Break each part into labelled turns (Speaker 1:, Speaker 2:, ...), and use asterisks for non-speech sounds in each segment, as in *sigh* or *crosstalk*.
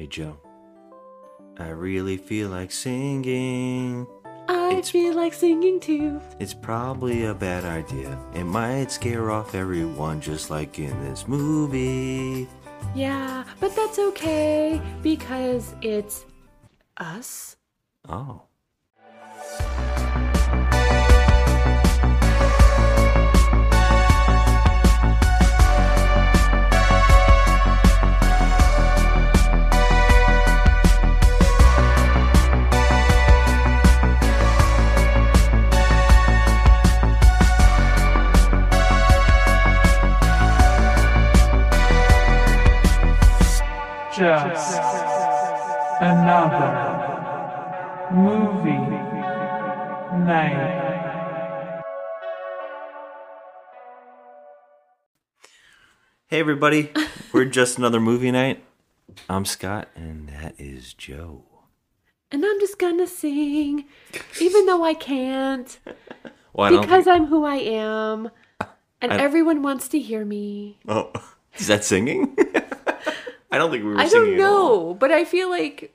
Speaker 1: Hey, Jo. I really feel like singing.
Speaker 2: I
Speaker 1: It's-
Speaker 2: feel like singing too.
Speaker 1: It's probably a bad idea. It might scare off everyone, just like in this movie.
Speaker 2: Yeah, but that's okay because it's us.
Speaker 1: Oh.
Speaker 3: Just another movie night.
Speaker 1: Hey, everybody. We're just another movie night. I'm Scott, and that is Jo.
Speaker 2: And I'm just gonna sing, even though I can't,
Speaker 1: Well, I don't
Speaker 2: because I'm who I am, and
Speaker 1: I-
Speaker 2: everyone wants to hear me.
Speaker 1: Oh, *laughs* is that singing? *laughs* I don't think we were
Speaker 2: I don't know, but I feel like,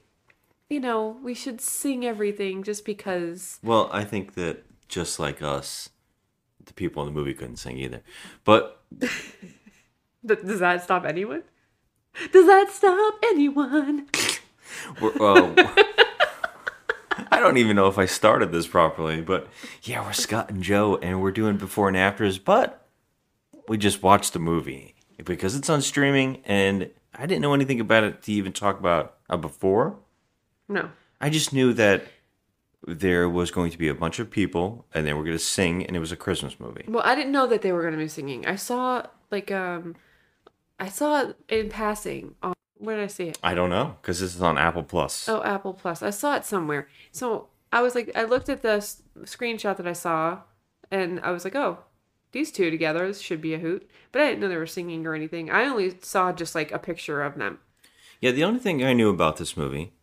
Speaker 2: you know, we should sing everything just because.
Speaker 1: Well, I think that just like us, the people in the movie couldn't sing either. But *laughs*
Speaker 2: Does that stop anyone? Does that stop anyone? *laughs*
Speaker 1: uh, *laughs* I don't even know if I started this properly. But yeah, we're Scott and Jo, and we're doing before and afters. But we just watched the movie because it's on streaming, and I didn't know anything about it to even talk about a before.
Speaker 2: No.
Speaker 1: I just knew that there was going to be a bunch of people, and they were going to sing, and it was a Christmas movie.
Speaker 2: Well, I didn't know that they were going to be singing. I saw like um, I saw it in passing. On, where did I see it?
Speaker 1: I don't know because this is on Apple Plus.
Speaker 2: Oh, Apple Plus. I saw it somewhere. So I was like, I looked at the s- screenshot that I saw, and I was like, oh, these two together this should be a hoot. But I didn't know they were singing or anything. I only saw just like a picture of them.
Speaker 1: Yeah, the only thing I knew about this movie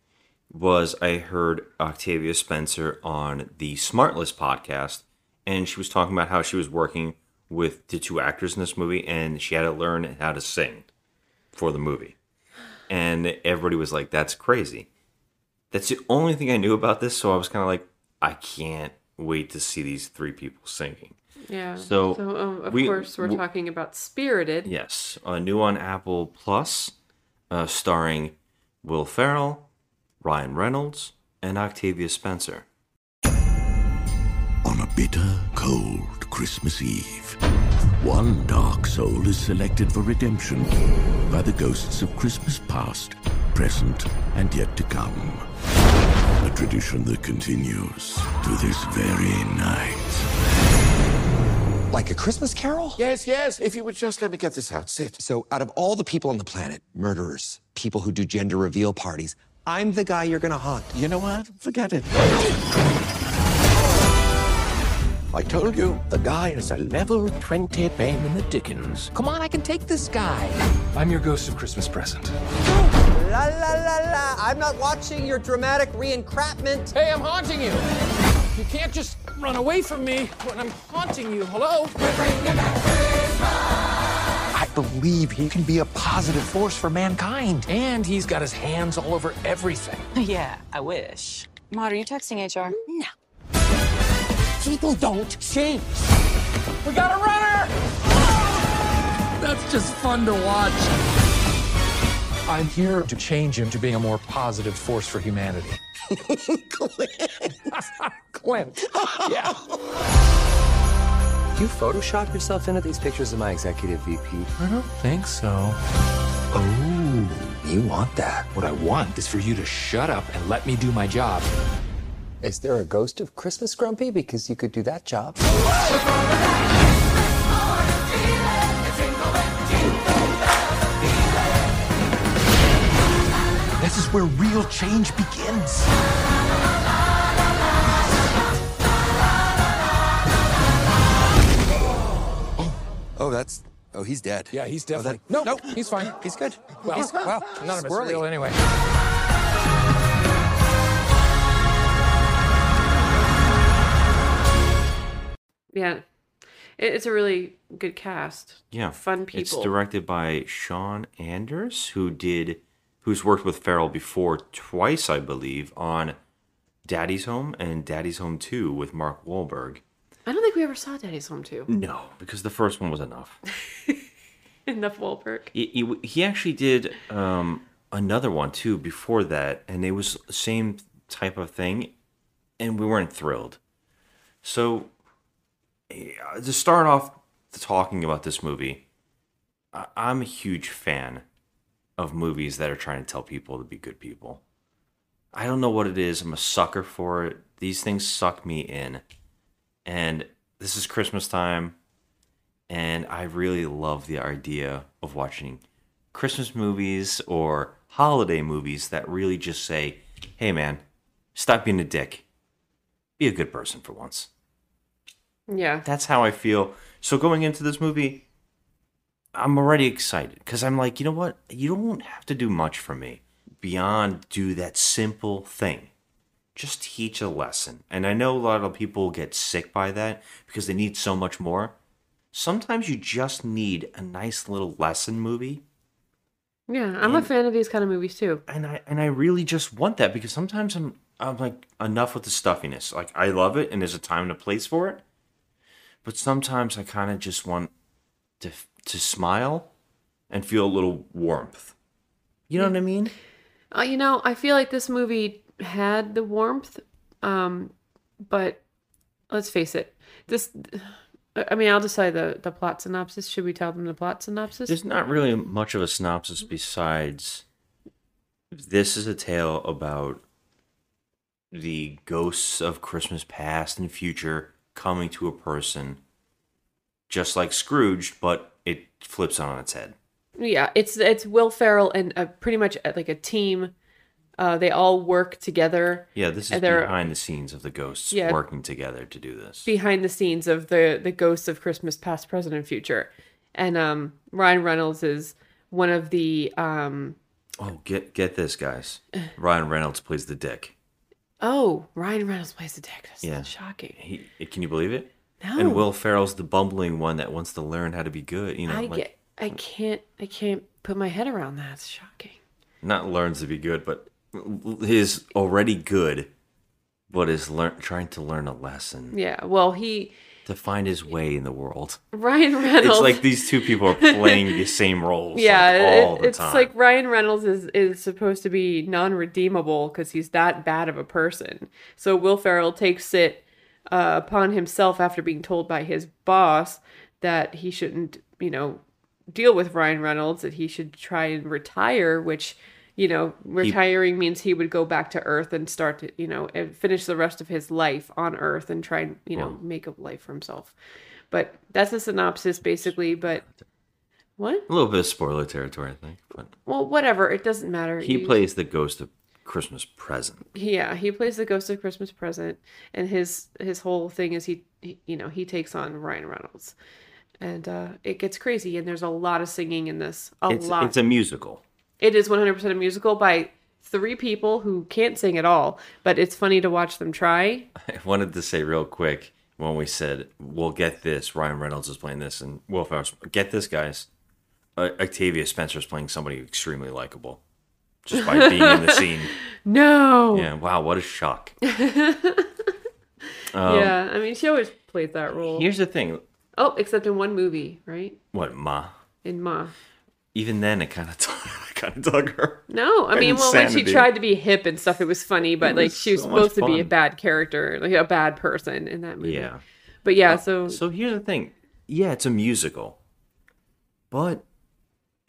Speaker 1: was I heard Octavia Spencer on the Smartless podcast, and she was talking about how she was working with the two actors in this movie, and she had to learn how to sing for the movie. And everybody was like, "That's crazy." That's the only thing I knew about this, so I was kind of like, "I can't wait to see these three people singing."
Speaker 2: Yeah.
Speaker 1: So,
Speaker 2: so um, of
Speaker 1: we-
Speaker 2: course we're
Speaker 1: w-
Speaker 2: talking about Spirited.
Speaker 1: Yes, uh, new on Apple Plus, uh, starring Will Ferrell, Ryan Reynolds, and Octavia Spencer.
Speaker 4: On a bitter, cold Christmas Eve, one dark soul is selected for redemption by the ghosts of Christmas past, present, and yet to come. A tradition that continues to this very night.
Speaker 5: Like a Christmas carol?
Speaker 6: Yes, yes. If you would just let me get this out. Sit.
Speaker 5: So, out of all the people on the planet, murderers, people who do gender reveal parties, I'm the guy you're gonna haunt.
Speaker 6: You know what? Forget it. I told you, the guy is a level 20 pain in the Dickens. Come on, I can take this guy.
Speaker 7: I'm your ghost of Christmas present.
Speaker 5: La la la la! I'm not watching your dramatic re-encrapment.
Speaker 7: Hey, I'm haunting you. You can't just run away from me when I'm haunting you. Hello?
Speaker 6: I believe he can be a positive force for mankind.
Speaker 7: And he's got his hands all over everything. *laughs*
Speaker 8: Yeah, I wish. Maud, are you texting HR? No.
Speaker 6: People don't change.
Speaker 7: We got a runner! That's just fun to watch. I'm here to change him to being a more positive force for humanity. Clint. *laughs* Clint. *laughs* Yeah.
Speaker 9: You Photoshop yourself into these pictures of my executive VP?
Speaker 7: I don't think so.
Speaker 9: Oh, you want that?
Speaker 7: What I want is for you to shut up and let me do my job.
Speaker 9: Is there a ghost of Christmas Grumpy? Because you could do that job. *laughs*
Speaker 6: where real change begins.
Speaker 5: Oh, oh, that's. Oh, he's dead.
Speaker 7: Yeah, he's
Speaker 5: Oh,
Speaker 7: definitely.
Speaker 5: that-
Speaker 7: no,
Speaker 5: nope.
Speaker 7: he's fine.
Speaker 5: He's good.
Speaker 7: Well,
Speaker 5: he's, well, *laughs*
Speaker 7: none of it's
Speaker 5: squirrely.
Speaker 7: real anyway.
Speaker 2: Yeah. It, it's a really good cast.
Speaker 1: Yeah.
Speaker 2: Fun people.
Speaker 1: It's directed by Sean Anders, who did who's worked with Ferrell before twice, I believe, on Daddy's Home and Daddy's Home 2 with Mark Wahlberg.
Speaker 2: I don't think we ever saw Daddy's Home 2.
Speaker 1: No, because the first one was enough. *laughs*
Speaker 2: Enough Wahlberg.
Speaker 1: He, he, he actually did um, another one too before that, and it was the same type of thing, and we weren't thrilled. So, eh, to start off talking about this movie, I- I'm a huge fan of movies that are trying to tell people to be good people. I don't know what it is. I'm a sucker for it. These things suck me in. And this is Christmas time and I really love the idea of watching Christmas movies or holiday movies that really just say, "Hey, man, stop being a dick. Be a good person for once."
Speaker 2: Yeah.
Speaker 1: That's how I feel. So going into this movie, I'm already excited because I'm like, you know what? You don't have to do much for me beyond do that simple thing. Just teach a lesson. And I know a lot of people get sick by that because they need so much more. Sometimes you just need a nice little lesson movie.
Speaker 2: Yeah, I'm a fan of these kind of movies too.
Speaker 1: And I and I really just want that because sometimes I'm I'm like enough with the stuffiness. Like I love it and there's a time and a place for it. But sometimes I kind of just want to to smile and feel a little warmth. You know what I mean?
Speaker 2: Uh, you know, I feel like this movie had the warmth, um, but let's face it, this. I mean, I'll just say the the plot synopsis. Should we tell them the plot synopsis?
Speaker 1: There's not really much of a synopsis besides this is a tale about the ghosts of Christmas past and future coming to a person just like Scrooge, but it flips on its head.
Speaker 2: Yeah, it's it's Will Ferrell and uh, pretty much uh, like a team. Uh, they all work together.
Speaker 1: Yeah, this is behind the scenes of the ghosts
Speaker 2: Yeah.
Speaker 1: working together to do this.
Speaker 2: behind the scenes of the the ghosts of Christmas past, present, and future. And um, Ryan Reynolds is one of the um,
Speaker 1: Oh, get get this, guys. *sighs* Ryan Reynolds plays the dick.
Speaker 2: oh Ryan Reynolds plays the dick. That's
Speaker 1: Yeah.
Speaker 2: shocking.
Speaker 1: He, can you believe it?
Speaker 2: No.
Speaker 1: And Will Ferrell's the bumbling one that wants to learn how to be good. You know,
Speaker 2: I
Speaker 1: like
Speaker 2: get I can't I can't put my head around that. It's shocking.
Speaker 1: not learns to be good, but is already good, but is learn trying to learn a lesson
Speaker 2: Yeah. Well, he
Speaker 1: to find his way in the world.
Speaker 2: Ryan Reynolds.
Speaker 1: It's like these two people are playing the same roles.
Speaker 2: yeah,
Speaker 1: like, all
Speaker 2: it- it's
Speaker 1: time.
Speaker 2: like Ryan Reynolds is is supposed to be non-redeemable because he's that bad of a person. So Will Ferrell takes it uh, upon himself after being told by his boss that he shouldn't, you know, deal with Ryan Reynolds, that he should try and retire, which. You know, retiring means he would go back to Earth and start to, you know, and finish the rest of his life on Earth and try and, you know,
Speaker 1: Wow.
Speaker 2: make a life for himself. But that's the synopsis, basically. But what?
Speaker 1: a little bit of spoiler territory, I think. But
Speaker 2: Well, whatever. It doesn't matter.
Speaker 1: he
Speaker 2: You-
Speaker 1: plays the ghost of Christmas present.
Speaker 2: Yeah, he plays the ghost of Christmas present, and his his whole thing is he, he you know, he takes on Ryan Reynolds, and uh, it gets crazy. And there's a lot of singing in this. A
Speaker 1: It's
Speaker 2: lot.
Speaker 1: it's a musical.
Speaker 2: It is 100% a musical by three people who can't sing at all, but it's funny to watch them try. *laughs*
Speaker 1: I wanted to say real quick when we said we'll get this. Ryan Reynolds is playing this, and Will Ferrell's get this, guys. Uh, Octavia Spencer is playing somebody extremely likable, just by being in the *laughs* scene.
Speaker 2: No.
Speaker 1: Yeah, wow, what a shock. *laughs*
Speaker 2: yeah, I mean, she always played that role.
Speaker 1: Um, Here's the thing.
Speaker 2: Oh, except in one movie, right?
Speaker 1: What, Ma?
Speaker 2: In Ma.
Speaker 1: Even then, it kind of *laughs* kind of dug her.
Speaker 2: No, I mean, well, when she tried to be hip and stuff, it was funny, but
Speaker 1: It
Speaker 2: like she was
Speaker 1: so
Speaker 2: supposed to be a bad character, like a bad person in that movie.
Speaker 1: Yeah.
Speaker 2: But yeah, so
Speaker 1: So here's the thing. Yeah, it's a musical, but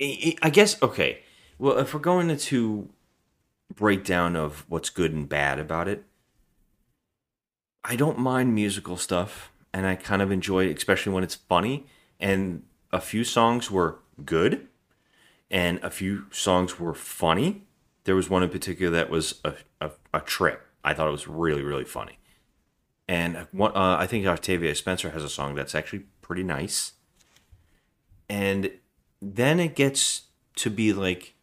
Speaker 1: I I guess okay. Well, if we're going into breakdown of what's good and bad about it, I don't mind musical stuff, and I kind of enjoy it, especially when it's funny. And a few songs were good, and a few songs were funny. There was one in particular that was a, a, a trip. I thought it was really, really funny. And one, uh, I think Octavia Spencer has a song that's actually pretty nice. And then it gets to be like,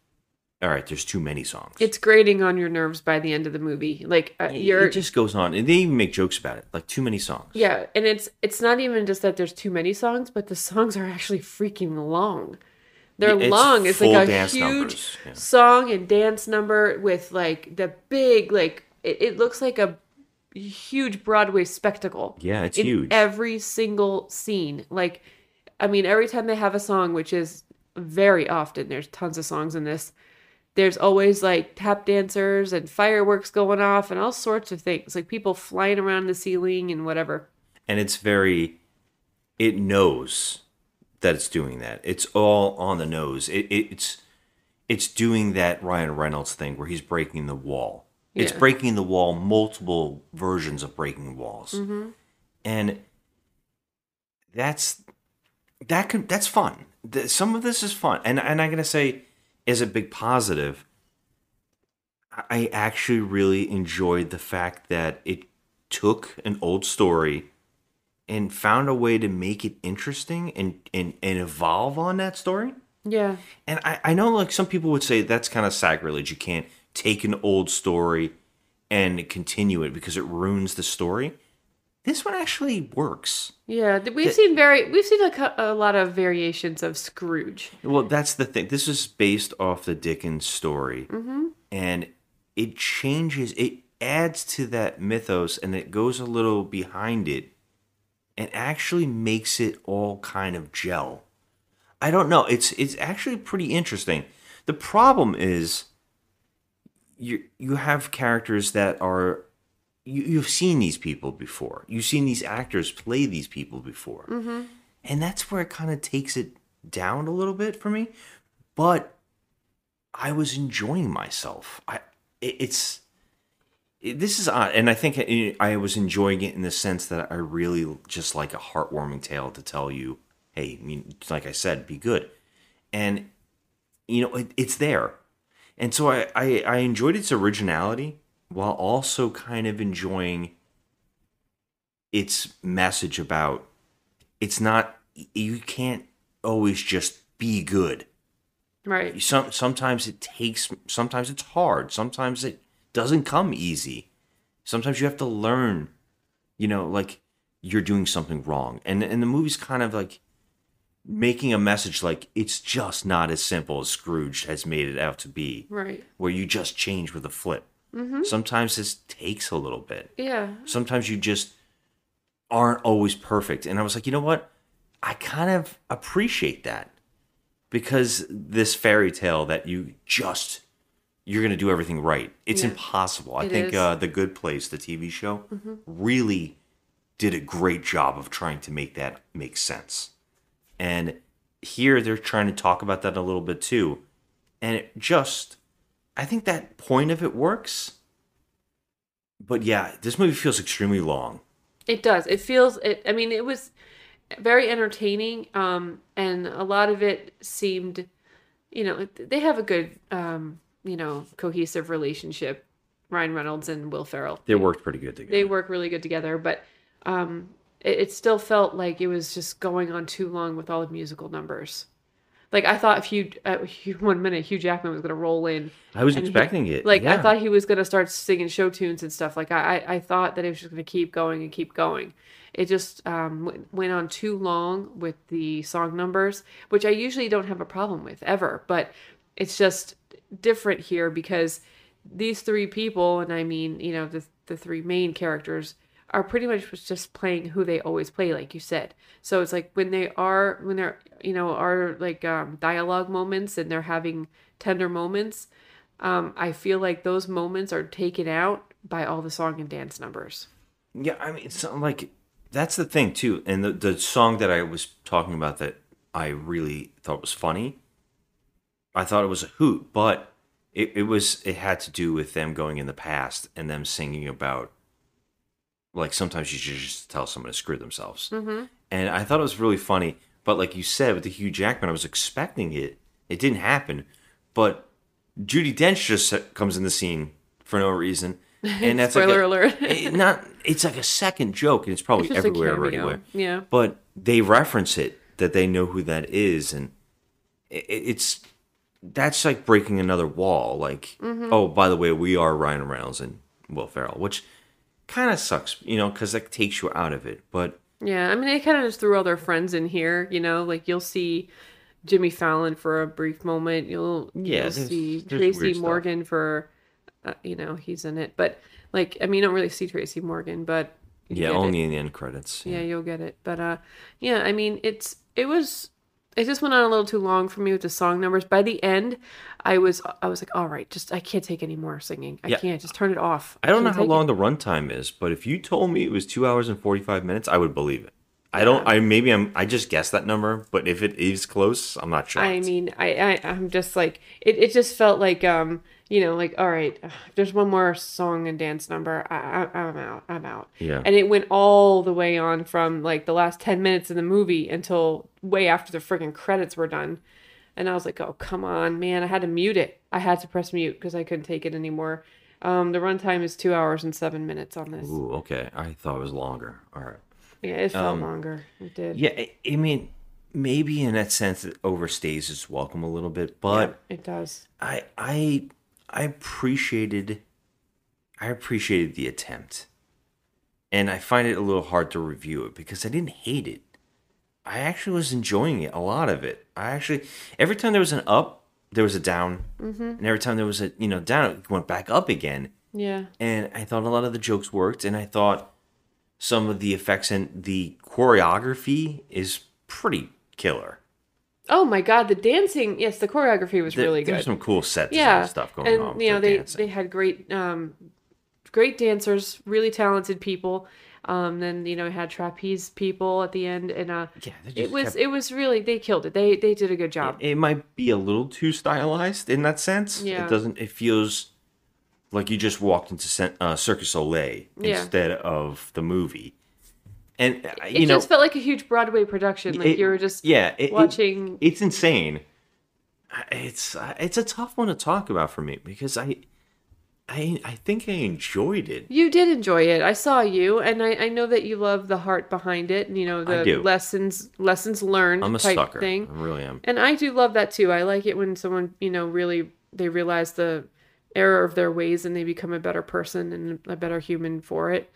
Speaker 1: all right, there's too many songs.
Speaker 2: it's grating on your nerves by the end of the movie. Like uh,
Speaker 1: It-
Speaker 2: you're
Speaker 1: it just goes on, and they even make jokes about it, like too many songs.
Speaker 2: yeah, and it's it's not even just that there's too many songs, but the songs are actually freaking long. They're
Speaker 1: it's
Speaker 2: long. It's like a huge
Speaker 1: yeah.
Speaker 2: song and dance number with like the big like it, it looks like a huge Broadway spectacle.
Speaker 1: Yeah, it's
Speaker 2: in
Speaker 1: huge.
Speaker 2: Every single scene. Like I mean, every time they have a song, which is very often, there's tons of songs in this. There's always like tap dancers and fireworks going off and all sorts of things. Like people flying around the ceiling and whatever.
Speaker 1: and it's very it knows that it's doing that. It's all on the nose. It, it, it's it's doing that ryan reynolds thing where he's breaking the wall. It's breaking the wall multiple versions of breaking walls. Mm-hmm. And that's that can that's fun. Some of this is fun. And and i'm gonna say as a big positive. I actually really enjoyed the fact that it took an old story and found a way to make it interesting and and, and evolve on that story.
Speaker 2: Yeah.
Speaker 1: and I, I know like some people would say that's kind of sacrilege. You can't take an old story and continue it because it ruins the story this one actually works
Speaker 2: Yeah, we've seen very we've seen a, a lot of variations of Scrooge.
Speaker 1: Well, that's the thing. This is based off the Dickens story, mm-hmm. and it changes. It adds to that mythos, and it goes a little behind it, and actually makes it all kind of gel. I don't know. It's it's actually pretty interesting. The problem is, you you have characters that are. You, you've seen these people before. You've seen these actors play these people before. Mm-hmm. And that's where it kind of takes it down a little bit for me. But i was enjoying myself. I it, it's it, this is odd. And i think I, I was enjoying it in the sense that i really just like a heartwarming tale to tell you hey I mean, like i said be good. And you know it, it's there. And so I, I i enjoyed its originality while also kind of enjoying its message about it's not you can't always just be good.
Speaker 2: Right.
Speaker 1: some sometimes it takes sometimes it's hard. Sometimes it doesn't come easy. Sometimes you have to learn you know like you're doing something wrong. And and the movie's kind of like making a message like it's just not as simple as scrooge has made it out to be.
Speaker 2: Right.
Speaker 1: where you just change with a flip sometimes this takes a little bit
Speaker 2: Yeah.
Speaker 1: sometimes you just aren't always perfect. And I was like, you know what? I kind of appreciate that because this fairy tale that you just you're going to do everything right. It's
Speaker 2: Yeah.
Speaker 1: impossible. I
Speaker 2: It
Speaker 1: think.
Speaker 2: Mm-hmm.
Speaker 1: uh, the Good Place, the TV show, really did a great job of trying to make that make sense. And here they're trying to talk about that a little bit too. And it just I think that point of it works. But yeah, this movie feels extremely long.
Speaker 2: It does. It feels it I mean it was very entertaining um and a lot of it seemed you know they have a good um you know cohesive relationship Ryan Reynolds and Will Ferrell.
Speaker 1: They worked pretty good together.
Speaker 2: They work really good together, but um it, it still felt like it was just going on too long with all the musical numbers. Like I thought Hugh, uh, Hugh *laughs* one minute Hugh Jackman was going to roll in
Speaker 1: I was
Speaker 2: and he-
Speaker 1: expecting it.
Speaker 2: Like I thought he was gonna start singing show tunes and stuff. Like I, I, I thought that it was just gonna keep going and keep going. It just um, w- went on too long with the song numbers, which I usually don't have a problem with ever. But it's just different here because these three people, and I mean, you know, the the three main characters are pretty much just playing who they always play, like you said. So it's like when they are when they're you know are like um, dialogue moments and they're having tender moments um, I feel like those moments are taken out by all the song and dance numbers.
Speaker 1: Yeah, I mean, it's like that's the thing too. And the the song that I was talking about that I really thought was funny. I thought it was a hoot, but it, it was it had to do with them going in the past and them singing about like sometimes you should just tell someone to screw themselves. Mm-hmm. And I thought it was really funny. But like you said with the Hugh Jackman, I was expecting it. It didn't happen, but Judi Dench just comes in the scene for no reason, *laughs* and that's
Speaker 2: Spoiler
Speaker 1: like a,
Speaker 2: alert.
Speaker 1: it- not it's like a second joke, and it's probably
Speaker 2: It's
Speaker 1: everywhere anyway.
Speaker 2: Yeah.
Speaker 1: But they reference it that they know who that is, and it, it's that's like breaking another wall. Like,
Speaker 2: Mm-hmm.
Speaker 1: oh, by the way, we are Ryan Reynolds and Will Ferrell, which kind of sucks, you know, because that takes you out of it. But
Speaker 2: Yeah, I mean, they kind of just threw all their friends in here, you know, like you'll see, Jimmy Fallon for a brief moment. You'll
Speaker 1: Yeah,
Speaker 2: you'll
Speaker 1: there's-
Speaker 2: see
Speaker 1: there's
Speaker 2: Tracy
Speaker 1: weird stuff.
Speaker 2: Morgan for, uh, you know, he's in it. But like, I mean, you don't really see Tracy Morgan, but
Speaker 1: Yeah, only
Speaker 2: it.
Speaker 1: in the end credits.
Speaker 2: Yeah, you'll get it. But uh, yeah, I mean, it's it was. It just went on a little too long for me with the song numbers. By the end, I was I was like, all right, just I can't take any more singing. I
Speaker 1: Yeah.
Speaker 2: can't. Just turn it off.
Speaker 1: I don't know how
Speaker 2: take it.
Speaker 1: long the runtime is, but if you told me it was two hours and forty five minutes, I would believe it. I don't. I maybe I'm. I just guessed that number, but if it is close, I'm not sure.
Speaker 2: I mean, I, I I'm just like it. It just felt like um, you know, like all right, there's one more song and dance number. I, I I'm out. I'm out.
Speaker 1: Yeah.
Speaker 2: And it went all the way on from like the last ten minutes of the movie until way after the friggin' credits were done, and I was like, oh come on, man! I had to mute it. I had to press mute because I couldn't take it anymore. Um, the runtime is two hours and seven minutes on this.
Speaker 1: Ooh, okay. I thought it was longer. All right.
Speaker 2: Yeah, it felt
Speaker 1: Um,
Speaker 2: longer. It did.
Speaker 1: Yeah, I, mean, maybe in that sense it overstays its welcome a little bit, but
Speaker 2: it does.
Speaker 1: I I I appreciated I appreciated the attempt. And I find it a little hard to review it because I didn't hate it. I actually was enjoying it, a lot of it. I actually every time there was an up, there was a down.
Speaker 2: Mhm.
Speaker 1: And every time there was a, you know, down, it went back up again.
Speaker 2: Yeah.
Speaker 1: And I thought a lot of the jokes worked and I thought some of the effects and the choreography is pretty killer.
Speaker 2: Oh my god, the dancing! Yes, the choreography was
Speaker 1: There-
Speaker 2: really
Speaker 1: there's
Speaker 2: good.
Speaker 1: some cool set design
Speaker 2: yeah,
Speaker 1: stuff going
Speaker 2: and
Speaker 1: on with
Speaker 2: you know they
Speaker 1: dancing.
Speaker 2: they had great um, great dancers, really talented people. Um, then you know had trapeze people at the end, and uh,
Speaker 1: they
Speaker 2: it was
Speaker 1: kept-
Speaker 2: it was really they killed it. They they did a good job.
Speaker 1: it might be a little too stylized in that sense.
Speaker 2: Yeah.
Speaker 1: It doesn't. It feels like you just walked into uh, Cirque du Soleil
Speaker 2: Yeah.
Speaker 1: instead of the movie. And uh,
Speaker 2: It
Speaker 1: you know,
Speaker 2: just felt like a huge Broadway production. Like
Speaker 1: it-
Speaker 2: you were just
Speaker 1: yeah, it- it-
Speaker 2: watching.
Speaker 1: it's insane. It's uh, it's a tough one to talk about for me because I I I think I enjoyed it.
Speaker 2: You did enjoy it. I saw you, and I, I know that you love the heart behind it. And you know
Speaker 1: I
Speaker 2: the
Speaker 1: do.
Speaker 2: lessons lessons learned
Speaker 1: I'm a
Speaker 2: type
Speaker 1: sucker.
Speaker 2: thing.
Speaker 1: I really am.
Speaker 2: And I do love that too. I like it when someone, you know, really they realize the error of their ways and they become a better person and a better human for it.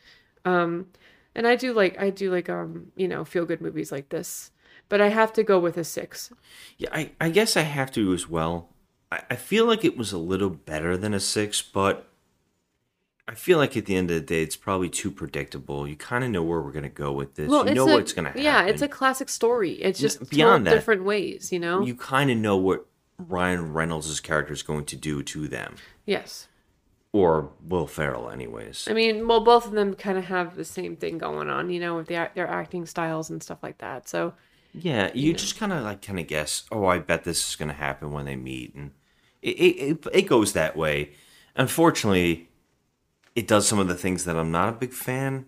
Speaker 2: Um and I do like I do like um, you know, feel good movies like this. But I have to go with a 6.
Speaker 1: Yeah, I, I guess I have to as well. I, I feel like it was a little better than a six, but I feel like at the end of the day, it's probably too predictable. You kind of know where we're going to go with this. you know
Speaker 2: a,
Speaker 1: what's going to happen.
Speaker 2: Yeah, it's a classic story. It's just
Speaker 1: beyond
Speaker 2: beyond
Speaker 1: that,
Speaker 2: different ways, you know?
Speaker 1: You kind of know what Ryan Reynolds' character is going to do to them.
Speaker 2: yes.
Speaker 1: Or Will Ferrell, anyways.
Speaker 2: I mean, well, both of them kind of have the same thing going on, you know, with the, their acting styles and stuff like that. So,
Speaker 1: Yeah, you just kind of like kind of guess. Oh, I bet this is going to happen when they meet, and it, it it it goes that way. Unfortunately, it does some of the things that I'm not a big fan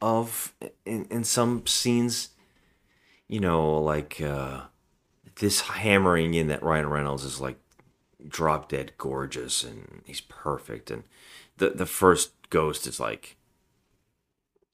Speaker 1: of in in some scenes. You know, like uh, this hammering in that Ryan Reynolds is like drop dead gorgeous and he's perfect, and the the first ghost is like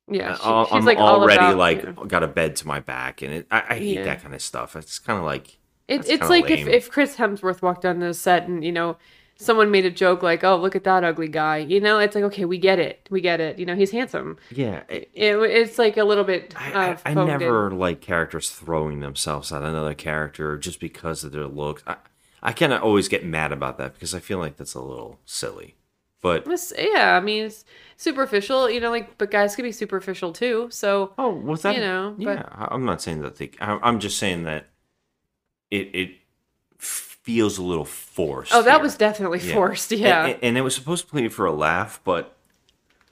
Speaker 2: yeah,
Speaker 1: uh,
Speaker 2: she-
Speaker 1: I'm
Speaker 2: like
Speaker 1: already
Speaker 2: about,
Speaker 1: like
Speaker 2: know.
Speaker 1: got a bed to my back, and it, I, I hate
Speaker 2: Yeah.
Speaker 1: that kind of stuff. It's kind of like
Speaker 2: It, it's like if, if Chris Hemsworth walked on the set and, you know, someone made a joke like, oh, look at that ugly guy. You know, it's like, okay, we get it. We get it. You know, he's handsome.
Speaker 1: yeah, it,
Speaker 2: It, it's like a little bit.
Speaker 1: I,
Speaker 2: uh,
Speaker 1: I
Speaker 2: in.
Speaker 1: never like characters throwing themselves at another character just because of their looks. I, I kind of always get mad about that because I feel like that's a little silly. But
Speaker 2: It's- yeah, I mean, it's superficial, you know, like, but guys can be superficial too. So,
Speaker 1: oh, was that
Speaker 2: you know,
Speaker 1: yeah,
Speaker 2: but
Speaker 1: I- I'm not saying that they. I- I'm just saying that it it feels a little forced.
Speaker 2: oh, that
Speaker 1: here.
Speaker 2: was definitely
Speaker 1: Yeah.
Speaker 2: forced. Yeah.
Speaker 1: And, and it was supposed to play for a laugh, but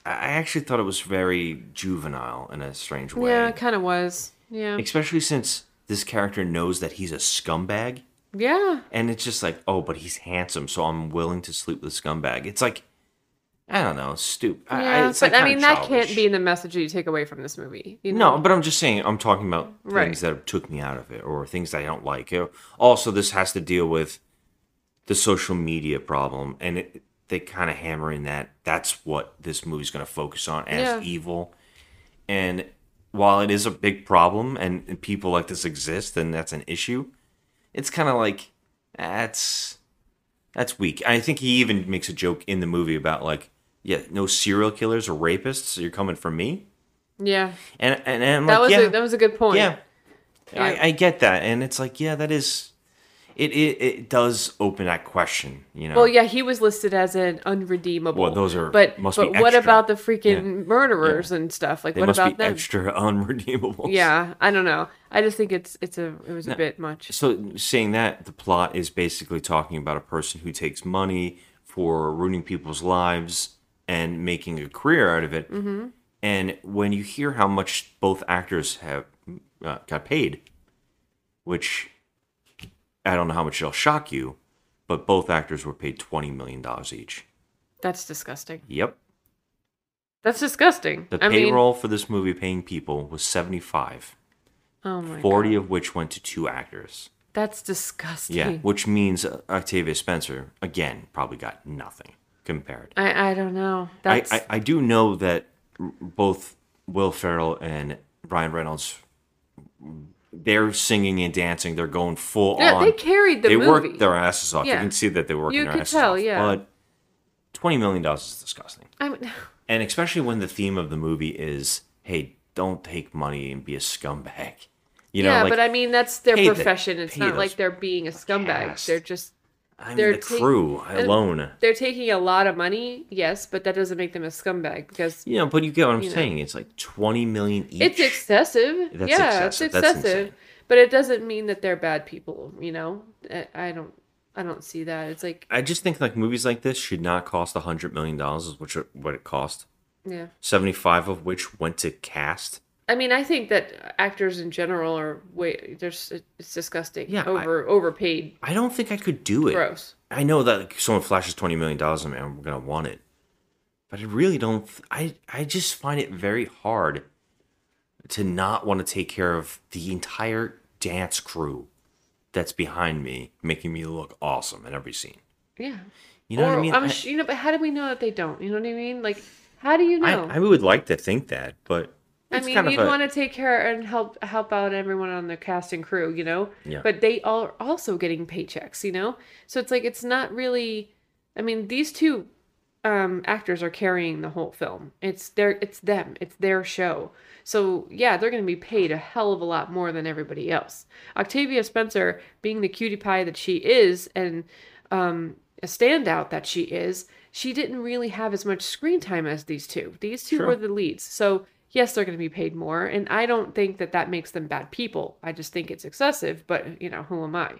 Speaker 1: I I actually thought it was very juvenile in a strange way.
Speaker 2: yeah, it kind of was. Yeah.
Speaker 1: Especially since this character knows that he's a scumbag.
Speaker 2: Yeah.
Speaker 1: And it's just like, oh, but he's handsome, so I'm willing to sleep with a scumbag. It's like, I don't know, stupid.
Speaker 2: Yeah, but I mean, that can't be the message you take away from this movie. You know?
Speaker 1: No, but I'm just saying, I'm talking about
Speaker 2: Right.
Speaker 1: things that took me out of it or things that I don't like. Also, this has to deal with the social media problem, and it, they kind of hammer in that that's what this movie's going to focus on as
Speaker 2: Yeah.
Speaker 1: evil. And while it is a big problem and, and people like this exist and that's an issue, it's kind of like that's that's weak. I think he even makes a joke in the movie about like, yeah, no serial killers or rapists. You're coming for me,
Speaker 2: Yeah.
Speaker 1: and and, and
Speaker 2: That was
Speaker 1: yeah,
Speaker 2: a, that was a good point.
Speaker 1: yeah,
Speaker 2: Yeah.
Speaker 1: I, I get that, and it's like, yeah, that is it, it it does open that question. You know.
Speaker 2: Well, yeah, he was listed as an unredeemable.
Speaker 1: Well, those are-
Speaker 2: But
Speaker 1: must be
Speaker 2: but what about the freaking
Speaker 1: Yeah.
Speaker 2: murderers and stuff? Like,
Speaker 1: They
Speaker 2: what
Speaker 1: must
Speaker 2: about
Speaker 1: be
Speaker 2: them?
Speaker 1: extra *laughs* unredeemable.
Speaker 2: Yeah, I don't know. I just think it's it's a it was a bit much.
Speaker 1: So saying that the plot is basically talking about a person who takes money for ruining people's lives and making a career out of it.
Speaker 2: Mm-hmm.
Speaker 1: And when you hear how much both actors have uh, got paid, which I don't know how much it'll shock you, but both actors were paid twenty million dollars each.
Speaker 2: That's disgusting.
Speaker 1: Yep.
Speaker 2: That's disgusting.
Speaker 1: The
Speaker 2: I mean,
Speaker 1: payroll for this movie paying people was seventy five.
Speaker 2: oh my
Speaker 1: 40
Speaker 2: god,
Speaker 1: of which went to two actors.
Speaker 2: that's disgusting.
Speaker 1: Yeah, which means uh, Octavia Spencer again probably got nothing compared.
Speaker 2: I I don't know.
Speaker 1: I,
Speaker 2: That's
Speaker 1: I I do know that both Will Ferrell and Ryan Reynolds they're singing and dancing. They're going full
Speaker 2: Yeah,
Speaker 1: on.
Speaker 2: they carried the
Speaker 1: they
Speaker 2: movie.
Speaker 1: worked their asses off.
Speaker 2: Yeah.
Speaker 1: You can see that they were working
Speaker 2: You
Speaker 1: their asses
Speaker 2: tell,
Speaker 1: off.
Speaker 2: yeah.
Speaker 1: But twenty million dollars is disgusting.
Speaker 2: I mean, *laughs*
Speaker 1: And especially when the theme of the movie is, "Hey, don't take money and be a scumbag." You know,
Speaker 2: yeah,
Speaker 1: like
Speaker 2: but I mean that's their
Speaker 1: pay the-
Speaker 2: profession. it's not
Speaker 1: those
Speaker 2: like they're being a scumbag. They're just
Speaker 1: I mean,
Speaker 2: they're
Speaker 1: the
Speaker 2: ta-
Speaker 1: crew
Speaker 2: uh,
Speaker 1: alone.
Speaker 2: they're taking a lot of money, yes, but that doesn't make them a scumbag because
Speaker 1: You know, but you get what I'm
Speaker 2: you know.
Speaker 1: saying. It's like twenty million each.
Speaker 2: it's excessive.
Speaker 1: That's
Speaker 2: yeah,
Speaker 1: excessive.
Speaker 2: it's excessive. but it doesn't mean that they're bad people. You know, I, I don't, I don't see that. It's like,
Speaker 1: I just think like movies like this should not cost a hundred million dollars, which are what it cost.
Speaker 2: yeah.
Speaker 1: Seventy five of which went to cast.
Speaker 2: I mean, I think that actors in general are way. There's it's disgusting.
Speaker 1: Yeah, I-
Speaker 2: over overpaid.
Speaker 1: I don't think I could do it.
Speaker 2: Gross.
Speaker 1: I know that like, someone flashes twenty million dollars at me, I'm gonna want it, but I really don't. I I just find it very hard to not want to take care of the entire dance crew that's behind me, making me look awesome in every scene.
Speaker 2: Yeah.
Speaker 1: You know
Speaker 2: or,
Speaker 1: what I mean?
Speaker 2: I'm
Speaker 1: I-
Speaker 2: sh- you know, but how do we know that they don't? You know what I mean? Like, how do you know?
Speaker 1: I, I would like to think that, but
Speaker 2: I mean, you'd
Speaker 1: a-
Speaker 2: want to take care and help help out everyone on the cast and crew, you know.
Speaker 1: Yeah.
Speaker 2: But they are also getting paychecks, you know. So it's like it's not really. I mean, these two um, actors are carrying the whole film. It's their, it's them, it's their show. So yeah, they're going to be paid a hell of a lot more than everybody else. Octavia Spencer, being the cutie pie that she is, and um, a standout that she is, she didn't really have as much screen time as these two. These two
Speaker 1: Sure.
Speaker 2: were the leads. So yes, they're going to be paid more, and I don't think that that makes them bad people. I just think it's excessive. But you know, who am I?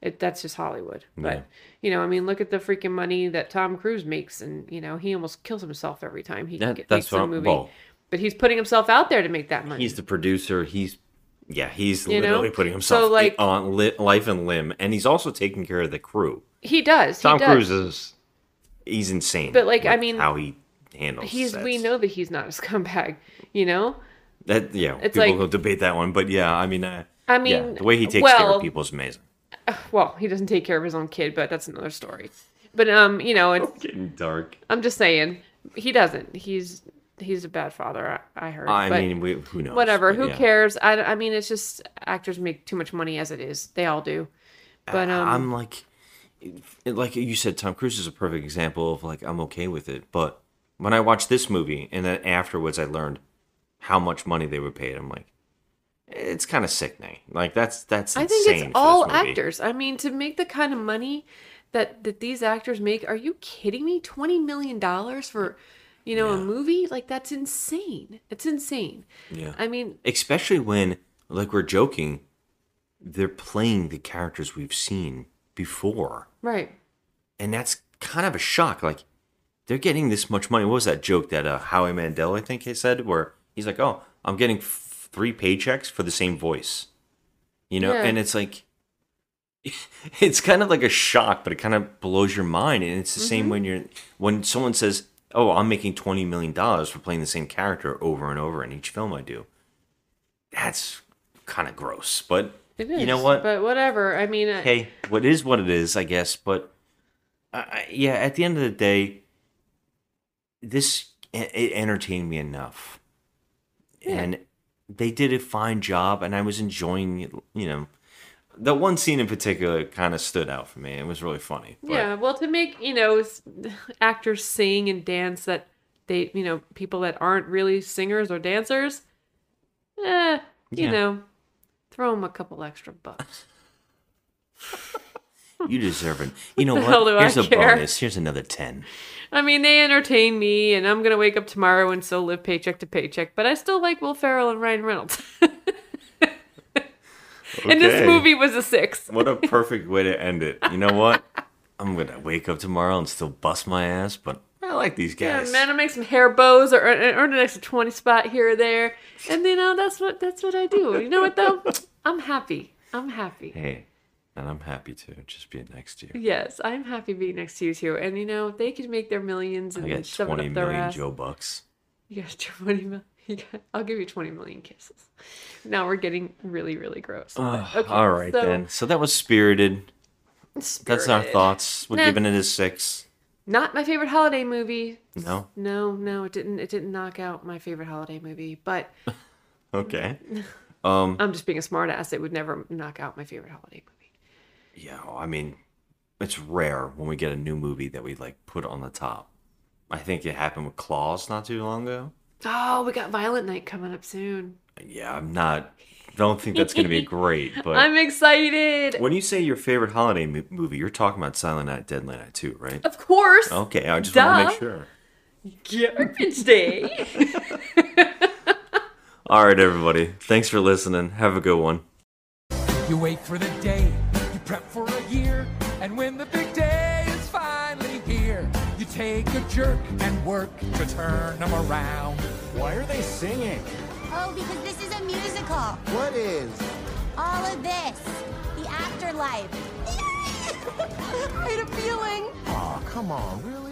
Speaker 2: It, that's just Hollywood.
Speaker 1: Yeah.
Speaker 2: But you know, I mean, look at the freaking money that Tom Cruise makes, and you know, he almost kills himself every time he
Speaker 1: That-
Speaker 2: get,
Speaker 1: that's
Speaker 2: makes a movie.
Speaker 1: well-
Speaker 2: but he's putting himself out there to make that money.
Speaker 1: He's the producer. He's yeah, he's
Speaker 2: You know?
Speaker 1: literally putting
Speaker 2: So,
Speaker 1: himself
Speaker 2: like-
Speaker 1: on li- life and limb, and he's also taking care of the crew.
Speaker 2: he does.
Speaker 1: Tom
Speaker 2: he does.
Speaker 1: Cruise is he's insane.
Speaker 2: But, like, I mean,
Speaker 1: how he handles
Speaker 2: He's. We know that he's not a *laughs* scumbag. You know.
Speaker 1: that. Yeah,
Speaker 2: It's
Speaker 1: people
Speaker 2: like-
Speaker 1: will debate that one, but yeah, I mean, uh,
Speaker 2: I
Speaker 1: yeah,
Speaker 2: mean,
Speaker 1: the way he takes care of people is amazing.
Speaker 2: Well, he doesn't take care of his own kid, but that's another story. But um, you know, it's, *laughs*
Speaker 1: Getting dark.
Speaker 2: I'm just saying he doesn't. He's he's a bad father. I, I heard.
Speaker 1: I
Speaker 2: but
Speaker 1: mean, we, who knows?
Speaker 2: whatever.
Speaker 1: but
Speaker 2: Who
Speaker 1: yeah.
Speaker 2: cares? I, I mean, it's just actors make too much money as it is. They all do. But um,
Speaker 1: I'm like, like you said, Tom Cruise is a perfect example of like I'm okay with it. But when I watched this movie and then afterwards I learned how much money they were paid, I'm like, it's kind of sickening. Like that's that's
Speaker 2: I think it's all actors. I mean, to make the kind of money that that these actors make, are you kidding me? Twenty million dollars for, you know, a movie like that's insane. It's insane.
Speaker 1: Yeah.
Speaker 2: I mean,
Speaker 1: Especially when, like we're joking, they're playing the characters we've seen before,
Speaker 2: right.
Speaker 1: and that's kind of a shock. Like they're getting this much money. What was that joke that uh, Howie Mandel I think he said, where he's like, "Oh, I'm getting f- three paychecks for the same voice," you know,
Speaker 2: Yeah.
Speaker 1: and it's like. *laughs* It's kind of like a shock, but it kind of blows your mind, and it's the
Speaker 2: Mm-hmm.
Speaker 1: same when you're when someone says, "Oh, I'm making twenty million dollars for playing the same character over and over in each film I do." That's kind of gross, but
Speaker 2: It is.
Speaker 1: you know what?
Speaker 2: But whatever. I mean, I-
Speaker 1: hey, what is what it is, I guess. But I- yeah, at the end of the day, this it entertained me enough, and they did a fine job, and I was enjoying it. You know, the one scene in particular kind of stood out for me. It was really funny. But
Speaker 2: yeah. Well, to make you know *laughs* actors sing and dance that they you know people that aren't really singers or dancers, eh, you
Speaker 1: Yeah.
Speaker 2: know, throw them a couple extra bucks. *laughs*
Speaker 1: You deserve it. You know *laughs* what?
Speaker 2: do I
Speaker 1: Here's a
Speaker 2: care?
Speaker 1: bonus. Here's another ten.
Speaker 2: I mean, they entertain me, and I'm gonna wake up tomorrow and still live paycheck to paycheck. But I still like Will Ferrell and Ryan Reynolds. *laughs* And this movie was a six. *laughs*
Speaker 1: What a perfect way to end it. You know what? I'm gonna wake up tomorrow and still bust my ass, but I like these
Speaker 2: Yeah,
Speaker 1: guys.
Speaker 2: man, I make some hair bows or earn, earn an extra twenty spot here or there, and you uh, know that's what that's what I do. You know what though? I'm happy. I'm happy.
Speaker 1: Hey, and I'm happy to just be next to you.
Speaker 2: Yes, I'm happy being next to you too. And you know they could make their millions and
Speaker 1: I got
Speaker 2: shove it
Speaker 1: twenty
Speaker 2: up their
Speaker 1: million
Speaker 2: ass.
Speaker 1: Jo bucks.
Speaker 2: You got *laughs* twenty million. You got, I'll give you twenty million kisses. Now we're getting really, really gross. Okay,
Speaker 1: All right
Speaker 2: so-
Speaker 1: then. So that was spirited. That's our
Speaker 2: Spirited.
Speaker 1: thoughts. We're
Speaker 2: Nah.
Speaker 1: giving it a six.
Speaker 2: Not my favorite holiday movie.
Speaker 1: No.
Speaker 2: No, no, it didn't. It didn't knock out my favorite holiday movie. But *laughs*
Speaker 1: Okay. *laughs* Um.
Speaker 2: I'm just being a smartass. It would never knock out my favorite holiday movie.
Speaker 1: Yeah. I mean, it's rare when we get a new movie that we like put on the top. I think it happened with Klaus not too long ago.
Speaker 2: Oh, we got Violent Night coming up soon.
Speaker 1: Yeah, I'm not. Don't think that's gonna be *laughs* great. But
Speaker 2: I'm excited.
Speaker 1: when you say your favorite holiday mo- movie, you're talking about Silent Night, Deadly Night too, right?
Speaker 2: Of course.
Speaker 1: Okay, I just want to make
Speaker 2: Duh.
Speaker 1: sure.
Speaker 2: Garbage Day. *laughs*
Speaker 1: All right, everybody. Thanks for listening. Have a good one.
Speaker 7: You wait for the work to turn them around.
Speaker 10: Why are they singing?
Speaker 11: Oh, because this is a musical.
Speaker 10: What is?
Speaker 11: All of this. The afterlife. *laughs* I had a feeling.
Speaker 10: Oh, come on, really?